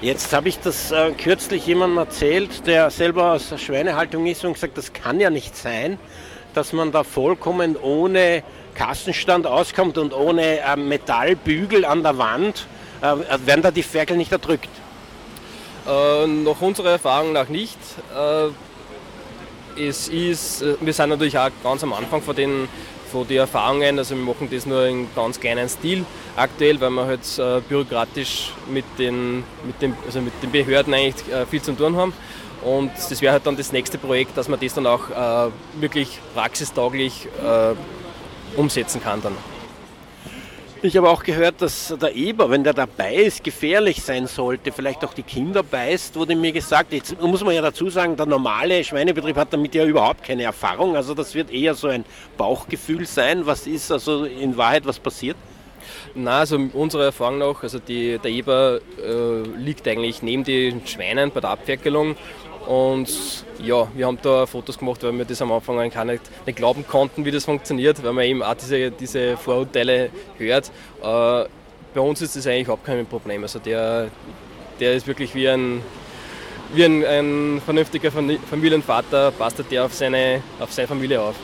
Jetzt habe ich das äh, kürzlich jemandem erzählt, der selber aus der Schweinehaltung ist und gesagt, das kann ja nicht sein, dass man da vollkommen ohne Kassenstand auskommt und ohne äh, Metallbügel an der Wand. Äh, werden da die Ferkel nicht erdrückt? Äh, nach unserer Erfahrung nach nicht. Äh, es ist, äh, wir sind natürlich auch ganz am Anfang von den von den Erfahrungen, also wir machen das nur in ganz kleinen Stil aktuell, weil wir halt äh, bürokratisch mit den, mit, den, also mit den Behörden eigentlich äh, viel zu tun haben. Und das wäre halt dann das nächste Projekt, dass man das dann auch äh, wirklich praxistauglich äh, umsetzen kann dann. Ich habe auch gehört, dass der Eber, wenn der dabei ist, gefährlich sein sollte, vielleicht auch die Kinder beißt, wurde mir gesagt. Jetzt muss man ja dazu sagen, der normale Schweinebetrieb hat damit ja überhaupt keine Erfahrung. Also das wird eher so ein Bauchgefühl sein. Was ist also in Wahrheit, was passiert? Na, also unserer Erfahrung nach, also die, der Eber äh, liegt eigentlich neben den Schweinen bei der Abferkelung und ja, wir haben da Fotos gemacht, weil wir das am Anfang gar nicht, nicht glauben konnten, wie das funktioniert, weil man eben auch diese, diese Vorurteile hört. Äh, bei uns ist das eigentlich überhaupt kein Problem. Also der, der ist wirklich wie ein, wie ein, ein vernünftiger Familienvater, passt der auf seine, auf seine Familie auf.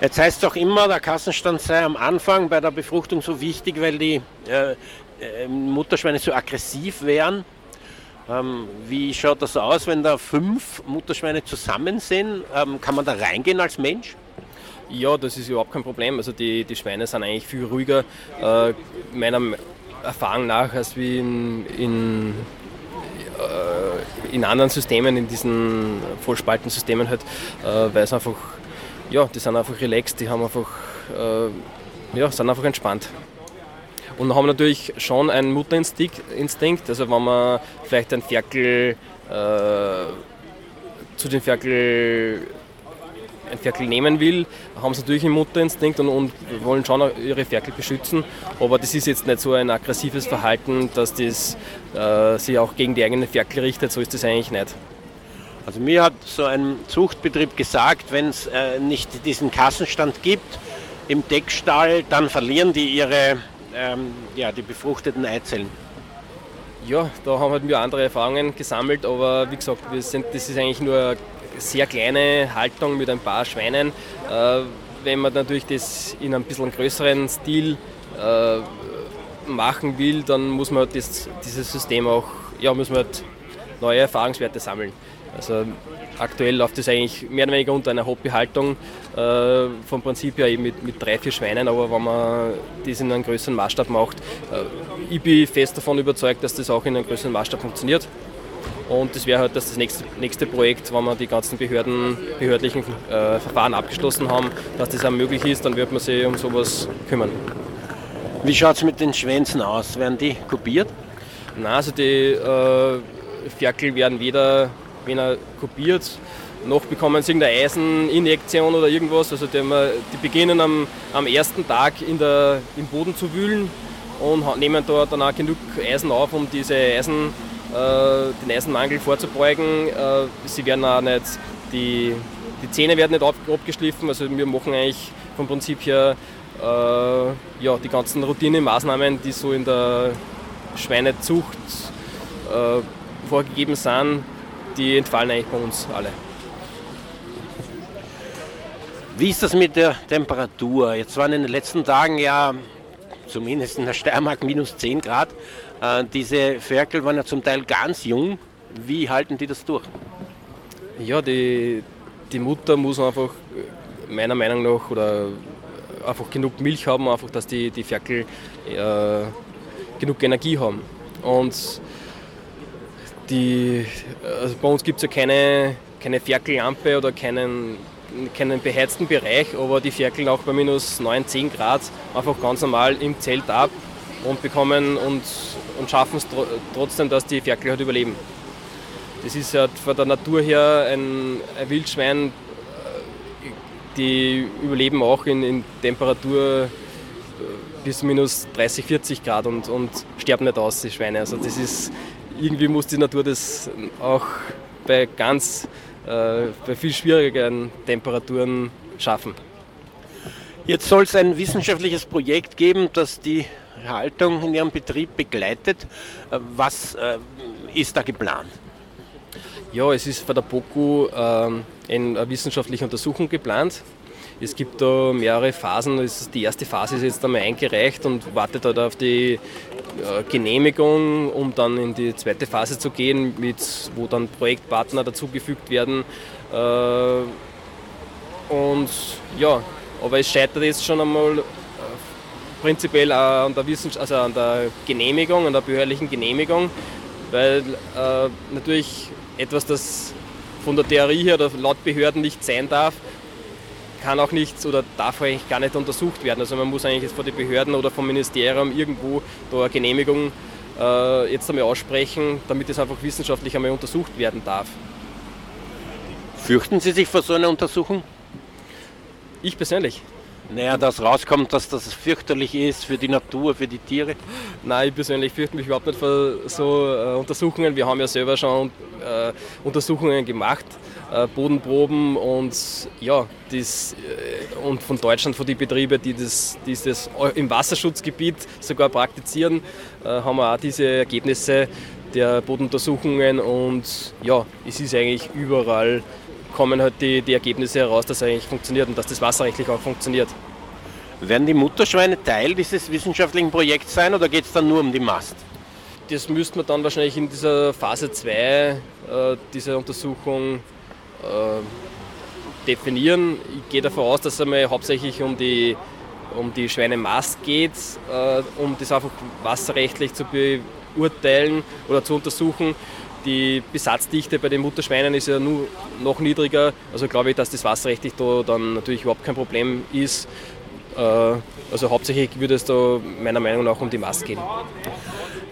Jetzt heißt es doch immer, der Kassenstand sei am Anfang bei der Befruchtung so wichtig, weil die äh, äh, Mutterschweine so aggressiv wären. Ähm, wie schaut das aus, wenn da fünf Mutterschweine zusammen sind? Ähm, kann man da reingehen als Mensch? Ja, das ist überhaupt kein Problem. Also die, die Schweine sind eigentlich viel ruhiger. Äh, meiner, Erfahrung nach als wie in, in, äh, in anderen Systemen, in diesen Vollspaltensystemen halt, äh, weil es einfach, ja, die sind einfach relaxed, die haben einfach, äh, ja, sind einfach entspannt. Und haben natürlich schon einen Mutterinstinkt, also wenn man vielleicht ein Ferkel äh, zu den Ferkel ein Ferkel nehmen will, haben sie natürlich einen Mutterinstinkt und, und, wollen schon ihre Ferkel beschützen. Aber das ist jetzt nicht so ein aggressives Verhalten, dass das äh, sich auch gegen die eigenen Ferkel richtet. So ist das eigentlich nicht. Also mir hat so ein Zuchtbetrieb gesagt, wenn es äh, nicht diesen Kassenstand gibt im Deckstall, dann verlieren die ihre ähm, ja, die befruchteten Eizellen. Ja, da haben halt wir andere Erfahrungen gesammelt, aber wie gesagt, wir sind, das ist eigentlich nur eine sehr kleine Haltung mit ein paar Schweinen. Äh, wenn man natürlich das in einem bisschen größeren Stil äh, machen will, dann muss man das, dieses System auch, ja, muss man halt neue Erfahrungswerte sammeln. Also aktuell läuft das eigentlich mehr oder weniger unter einer Hobbyhaltung, äh, vom Prinzip her eben mit, mit drei, vier Schweinen, aber wenn man das in einem größeren Maßstab macht, äh, ich bin fest davon überzeugt, dass das auch in einem größeren Maßstab funktioniert. Und das wäre halt das nächste, nächste Projekt, wenn wir die ganzen Behörden, behördlichen äh, Verfahren abgeschlossen haben, dass das auch möglich ist, dann wird man sich um sowas kümmern. Wie schaut es mit den Schwänzen aus? Werden die kopiert? Nein, also die äh, Ferkel werden weder wenn er kopiert, noch bekommen sie irgendeine Eiseninjektion oder irgendwas. Also die, die beginnen am, am, ersten Tag der, im Boden zu wühlen und nehmen da dann auch genug Eisen auf, um diese Eisen, äh, den Eisenmangel vorzubeugen. Äh, sie werden auch nicht, die, die Zähne werden nicht ab, abgeschliffen. Also wir machen eigentlich vom Prinzip her äh, ja, die ganzen Routinemaßnahmen, die so in der Schweinezucht äh, vorgegeben sind, die entfallen eigentlich bei uns alle. Wie ist das mit der Temperatur? Jetzt waren in den letzten Tagen ja, zumindest in der Steiermark, minus 10 Grad. Äh, diese Ferkel waren ja zum Teil ganz jung. Wie halten die das durch? Ja, die, die Mutter muss einfach meiner Meinung nach oder einfach genug Milch haben, einfach, dass die, die Ferkel äh, genug Energie haben. Und die, also bei uns gibt es ja keine, keine Ferkellampe oder keinen, keinen beheizten Bereich, aber die ferkeln auch bei minus 9, 10 Grad einfach ganz normal im Zelt ab und bekommen und, und schaffen es tr trotzdem, dass die Ferkel halt überleben. Das ist ja von der Natur her ein, ein Wildschwein, äh, die überleben auch in, in Temperatur äh, bis minus 30, 40 Grad und, und sterben nicht aus, die Schweine. Also das ist irgendwie muss die Natur das auch bei ganz, äh, bei viel schwierigeren Temperaturen schaffen. Jetzt soll es ein wissenschaftliches Projekt geben, das die Haltung in Ihrem Betrieb begleitet. Äh, was äh, ist da geplant? Ja, es ist von der BOKU äh, eine wissenschaftliche Untersuchung geplant. Es gibt da mehrere Phasen. Die erste Phase ist jetzt einmal eingereicht und wartet halt auf die Genehmigung, um dann in die zweite Phase zu gehen, mit, wo dann Projektpartner dazugefügt werden. Äh, und ja, aber es scheitert jetzt schon einmal äh, prinzipiell an der, also an der Genehmigung, an der behördlichen Genehmigung, weil äh, natürlich etwas, das von der Theorie her oder laut Behörden nicht sein darf, kann auch nicht oder darf eigentlich gar nicht untersucht werden. Also man muss eigentlich jetzt vor den Behörden oder vom Ministerium irgendwo da eine Genehmigung äh, jetzt einmal aussprechen, damit es einfach wissenschaftlich einmal untersucht werden darf. Fürchten Sie sich vor so einer Untersuchung? Ich persönlich. Naja, dass rauskommt, dass das fürchterlich ist für die Natur, für die Tiere? Nein, ich persönlich fürchte mich überhaupt nicht vor so äh, Untersuchungen. Wir haben ja selber schon äh, Untersuchungen gemacht Bodenproben und ja, das, äh, und von Deutschland, von den Betrieben, die das, die das im Wasserschutzgebiet sogar praktizieren, äh, haben wir auch diese Ergebnisse der Bodenuntersuchungen und ja, es ist eigentlich überall kommen halt die, die Ergebnisse heraus, dass es eigentlich funktioniert und dass das wasserrechtlich auch funktioniert. Werden die Mutterschweine Teil dieses wissenschaftlichen Projekts sein oder geht es dann nur um die Mast? Das müsste man dann wahrscheinlich in dieser Phase 2 äh, dieser Untersuchung äh, definieren. Ich gehe davon aus, dass es einmal hauptsächlich um die um die Schweinemast geht, äh, um das einfach wasserrechtlich zu beurteilen oder zu untersuchen. Die Besatzdichte bei den Mutterschweinen ist ja nur noch niedriger, also glaube ich, dass das wasserrechtlich da dann natürlich überhaupt kein Problem ist. Äh, also hauptsächlich würde es da meiner Meinung nach um die Mast gehen.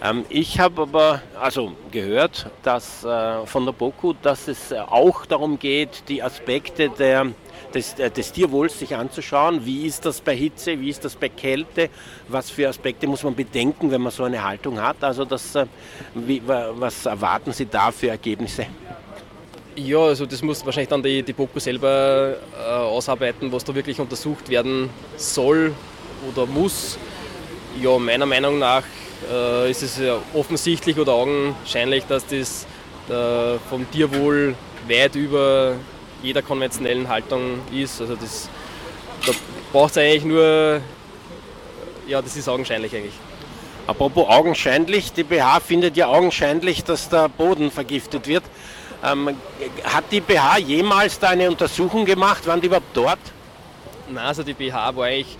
Ähm, ich habe aber also gehört, dass äh, von der BOKU, dass es auch darum geht, die Aspekte der des, äh, des Tierwohls sich anzuschauen. Wie ist das bei Hitze, wie ist das bei Kälte, was für Aspekte muss man bedenken, wenn man so eine Haltung hat. Also das, äh, wie, was erwarten Sie da für Ergebnisse? Ja, also das muss wahrscheinlich dann die, die BOKU selber äh, ausarbeiten, was da wirklich untersucht werden soll oder muss. Ja, meiner Meinung nach äh, ist es ja offensichtlich oder augenscheinlich, dass das äh, vom Tierwohl weit über jeder konventionellen Haltung ist. Also das, da braucht es eigentlich nur, ja, das ist augenscheinlich eigentlich. Apropos augenscheinlich, die BH findet ja augenscheinlich, dass der Boden vergiftet wird. Ähm, hat die BH jemals da eine Untersuchung gemacht? Waren die überhaupt dort? Nein, also die BH war eigentlich,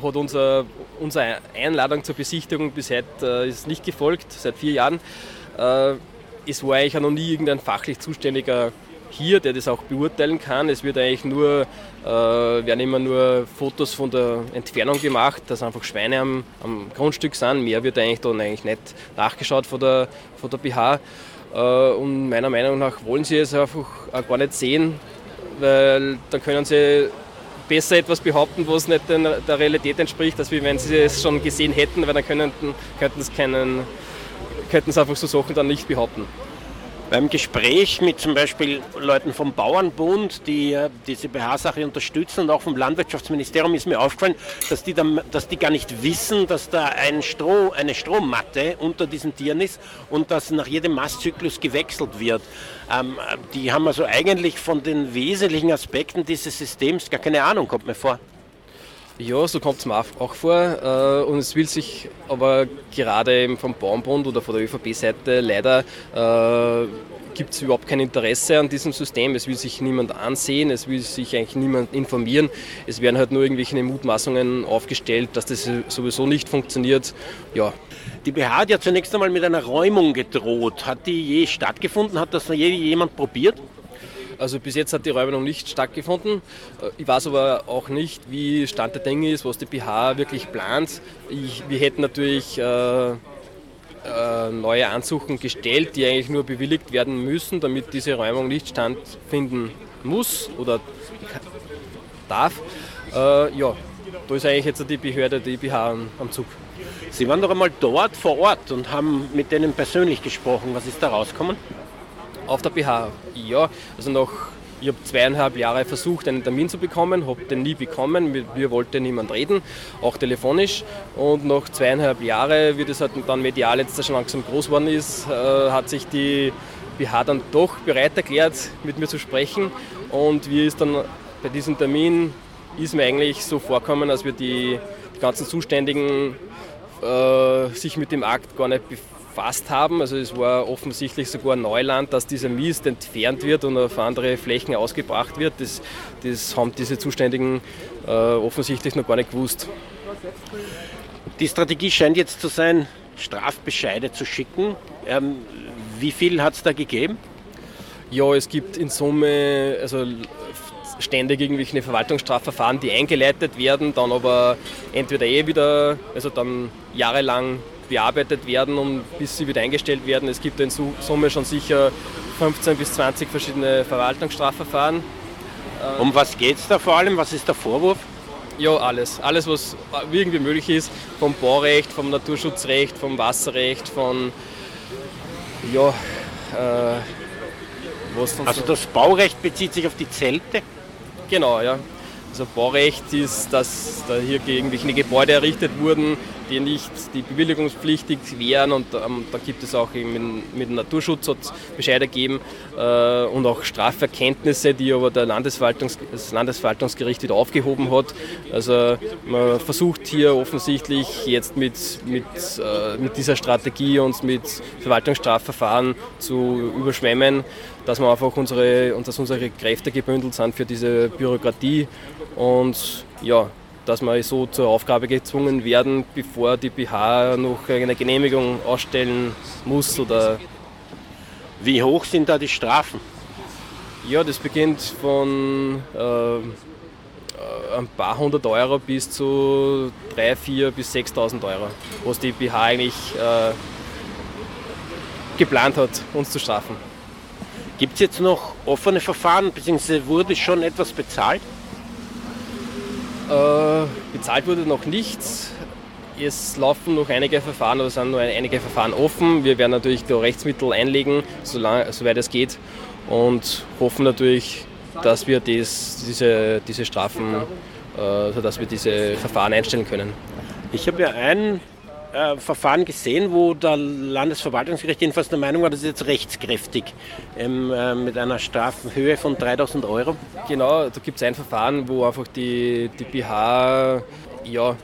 hat unser, unsere Einladung zur Besichtigung bis heute äh, ist nicht gefolgt, seit vier Jahren. Äh, es war eigentlich noch nie irgendein fachlich Zuständiger hier, der das auch beurteilen kann. Es wird eigentlich nur, äh, werden immer nur Fotos von der Entfernung gemacht, dass einfach Schweine am, am Grundstück sind. Mehr wird eigentlich dann eigentlich nicht nachgeschaut von der, von der BH. Äh, und meiner Meinung nach wollen sie es einfach auch gar nicht sehen, weil dann können sie besser etwas behaupten, was nicht der Realität entspricht, als wenn sie es schon gesehen hätten, weil dann könnten, könnten, es keinen, könnten sie einfach so Sachen dann nicht behaupten. Beim Gespräch mit zum Beispiel Leuten vom Bauernbund, die äh, diese BH-Sache unterstützen und auch vom Landwirtschaftsministerium ist mir aufgefallen, dass die, dann, dass die gar nicht wissen, dass da ein Stroh, eine Strommatte unter diesen Tieren ist und dass nach jedem Mastzyklus gewechselt wird. Ähm, die haben also eigentlich von den wesentlichen Aspekten dieses Systems gar keine Ahnung, kommt mir vor. Ja, so kommt es mir auch vor. Äh, und es will sich aber gerade eben vom Bauernbund oder von der ÖVP-Seite leider äh, gibt es überhaupt kein Interesse an diesem System. Es will sich niemand ansehen, es will sich eigentlich niemand informieren. Es werden halt nur irgendwelche Mutmaßungen aufgestellt, dass das sowieso nicht funktioniert. Ja. Die BH hat ja zunächst einmal mit einer Räumung gedroht. Hat die je stattgefunden? Hat das je jemand probiert? Also bis jetzt hat die Räumung nicht stattgefunden. Äh, ich weiß aber auch nicht, wie Stand der Dinge ist, was die BH wirklich plant. Ich, wir hätten natürlich äh, äh, neue Ansuchen gestellt, die eigentlich nur bewilligt werden müssen, damit diese Räumung nicht stattfinden muss oder darf. Äh, ja, da ist eigentlich jetzt die Behörde, die BH am Zug. Sie waren doch einmal dort vor Ort und haben mit denen persönlich gesprochen. Was ist da rausgekommen? Auf der BH, ja. Also noch, ich habe zweieinhalb Jahre versucht, einen Termin zu bekommen, habe den nie bekommen. Mit mir wollte niemand reden, auch telefonisch. Und nach zweieinhalb Jahren, wie das halt dann medial jetzt schon langsam groß geworden ist, äh, hat sich die BH dann doch bereit erklärt, mit mir zu sprechen. Und wie ist dann bei diesem Termin, ist mir eigentlich so vorkommen, als wir die, die ganzen Zuständigen äh, sich mit dem Akt gar nicht befassen befasst haben. Also es war offensichtlich sogar Neuland, dass dieser Mist entfernt wird und auf andere Flächen ausgebracht wird. Das, das haben diese Zuständigen äh, offensichtlich noch gar nicht gewusst. Die Strategie scheint jetzt zu sein, Strafbescheide zu schicken. Ähm, wie viel hat es da gegeben? Ja, es gibt in Summe also ständig irgendwelche Verwaltungsstrafverfahren, die eingeleitet werden, dann aber entweder eh wieder, also dann jahrelang bearbeitet werden und bis sie wieder eingestellt werden. Es gibt in Summe schon sicher 15 bis 20 verschiedene Verwaltungsstrafverfahren. Um was geht es da vor allem? Was ist der Vorwurf? Ja, alles. Alles, was irgendwie möglich ist. Vom Baurecht, vom Naturschutzrecht, vom Wasserrecht, von. Ja. Äh, was also das Baurecht bezieht sich auf die Zelte? Genau, ja. Also Baurecht ist, dass da hier irgendwelche Gebäude errichtet wurden, die nicht die bewilligungspflichtig wären und ähm, da gibt es auch eben mit dem Naturschutz Bescheide geben äh, und auch Strafverkenntnisse, die aber der Landesverwaltungs das Landesverwaltungsgericht wieder aufgehoben hat. Also man versucht hier offensichtlich jetzt mit, mit, äh, mit dieser Strategie uns mit Verwaltungsstrafverfahren zu überschwemmen, dass wir einfach unsere, dass unsere Kräfte gebündelt sind für diese Bürokratie und ja, dass wir so zur Aufgabe gezwungen werden, bevor die BH noch eine Genehmigung ausstellen muss oder Wie hoch sind da die Strafen? Ja, das beginnt von äh, ein paar hundert Euro bis zu 3, 4 bis 6.000 Euro, was die BH eigentlich äh, geplant hat, uns zu strafen. Gibt es jetzt noch offene Verfahren, beziehungsweise wurde schon etwas bezahlt? Äh, bezahlt wurde noch nichts. Es laufen noch einige Verfahren oder sind noch einige Verfahren offen. Wir werden natürlich da Rechtsmittel einlegen, solange, soweit es geht, und hoffen natürlich, dass wir dies, diese, diese Strafen, äh, sodass wir diese Verfahren einstellen können. Ich habe ja ein äh, Verfahren gesehen, wo der Landesverwaltungsgericht jedenfalls der Meinung war, das ist jetzt rechtskräftig ähm, äh, mit einer Strafenhöhe von 3000 Euro. Genau, da gibt es ein Verfahren, wo einfach die, die BH, ja,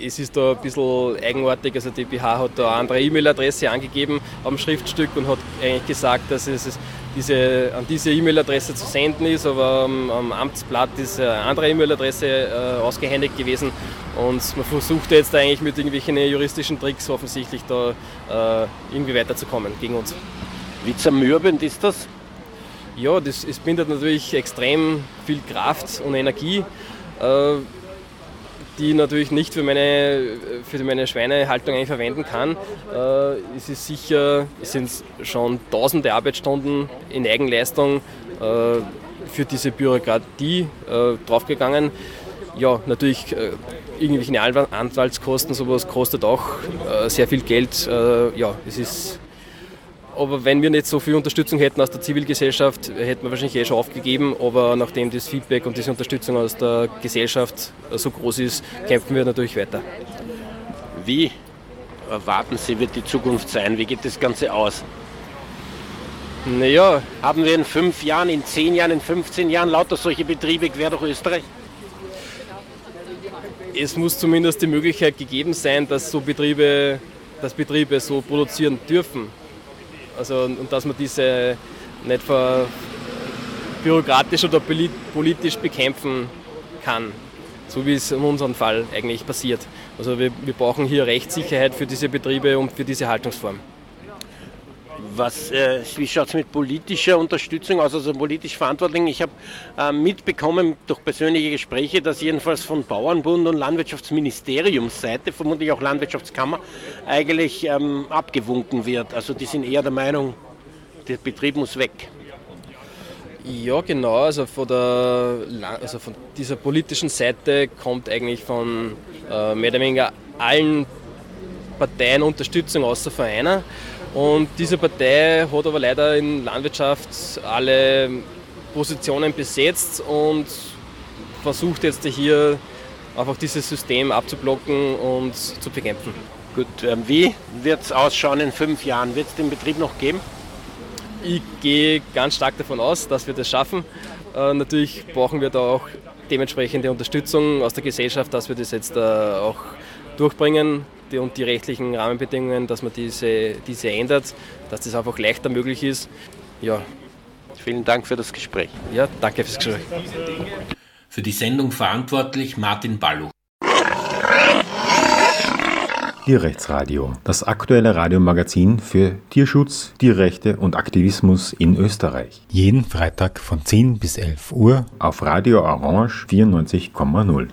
es ist da ein bisschen eigenartig. Also die BH hat da eine andere E-Mail-Adresse angegeben am Schriftstück und hat eigentlich gesagt, dass es diese, an diese E-Mail-Adresse zu senden ist, aber am, am Amtsblatt ist eine andere E-Mail-Adresse äh, ausgehändigt gewesen und man versucht jetzt eigentlich mit irgendwelchen juristischen Tricks offensichtlich da äh, irgendwie weiterzukommen gegen uns. Wie zermürbend ist das? Ja, das, es bindet natürlich extrem viel Kraft und Energie. Äh, die natürlich nicht für meine, für meine Schweinehaltung eigentlich verwenden kann. Äh, es ist sicher, es sind schon tausende Arbeitsstunden in Eigenleistung äh, für diese Bürokratie äh, draufgegangen. Ja, natürlich äh, irgendwelche Anwaltskosten, sowas kostet auch äh, sehr viel Geld. Äh, ja, es ist aber wenn wir nicht so viel Unterstützung hätten aus der Zivilgesellschaft, hätten wir wahrscheinlich eh schon aufgegeben. Aber nachdem das Feedback und diese Unterstützung aus der Gesellschaft so groß ist, kämpfen wir natürlich weiter. Wie erwarten Sie, wird die Zukunft sein? Wie geht das Ganze aus? Naja. Haben wir in fünf Jahren, in zehn Jahren, in 15 Jahren lauter solche Betriebe quer durch Österreich? Es muss zumindest die Möglichkeit gegeben sein, dass so Betriebe, dass Betriebe so produzieren dürfen. Also, und dass man diese nicht bürokratisch oder politisch bekämpfen kann, so wie es in unserem Fall eigentlich passiert. Also wir, wir brauchen hier Rechtssicherheit für diese Betriebe und für diese Haltungsform. Was, äh, wie schaut es mit politischer Unterstützung aus, also politisch Verantwortlichen? Ich habe äh, mitbekommen durch persönliche Gespräche, dass jedenfalls von Bauernbund und Landwirtschaftsministeriumsseite, vermutlich auch Landwirtschaftskammer, eigentlich ähm, abgewunken wird. Also die sind eher der Meinung, der Betrieb muss weg. Ja, genau. Also von, der, also von dieser politischen Seite kommt eigentlich von äh, mehr oder weniger allen Parteien Unterstützung außer von einer. Und diese Partei hat aber leider in Landwirtschaft alle Positionen besetzt und versucht jetzt hier einfach dieses System abzublocken und zu bekämpfen. Gut, ähm, wie wird es ausschauen in fünf Jahren? Wird es den Betrieb noch geben? Ich gehe ganz stark davon aus, dass wir das schaffen. Äh, natürlich brauchen wir da auch dementsprechende Unterstützung aus der Gesellschaft, dass wir das jetzt äh, auch durchbringen die, und die rechtlichen Rahmenbedingungen, dass man diese, diese ändert, dass das einfach leichter möglich ist. Ja. Vielen Dank für das Gespräch. Ja, danke fürs Gespräch. Für die Sendung verantwortlich Martin Balluch. Tierrechtsradio, das aktuelle Radiomagazin für Tierschutz, Tierrechte und Aktivismus in Österreich. Jeden Freitag von 10 bis 11 Uhr auf Radio Orange 94,0.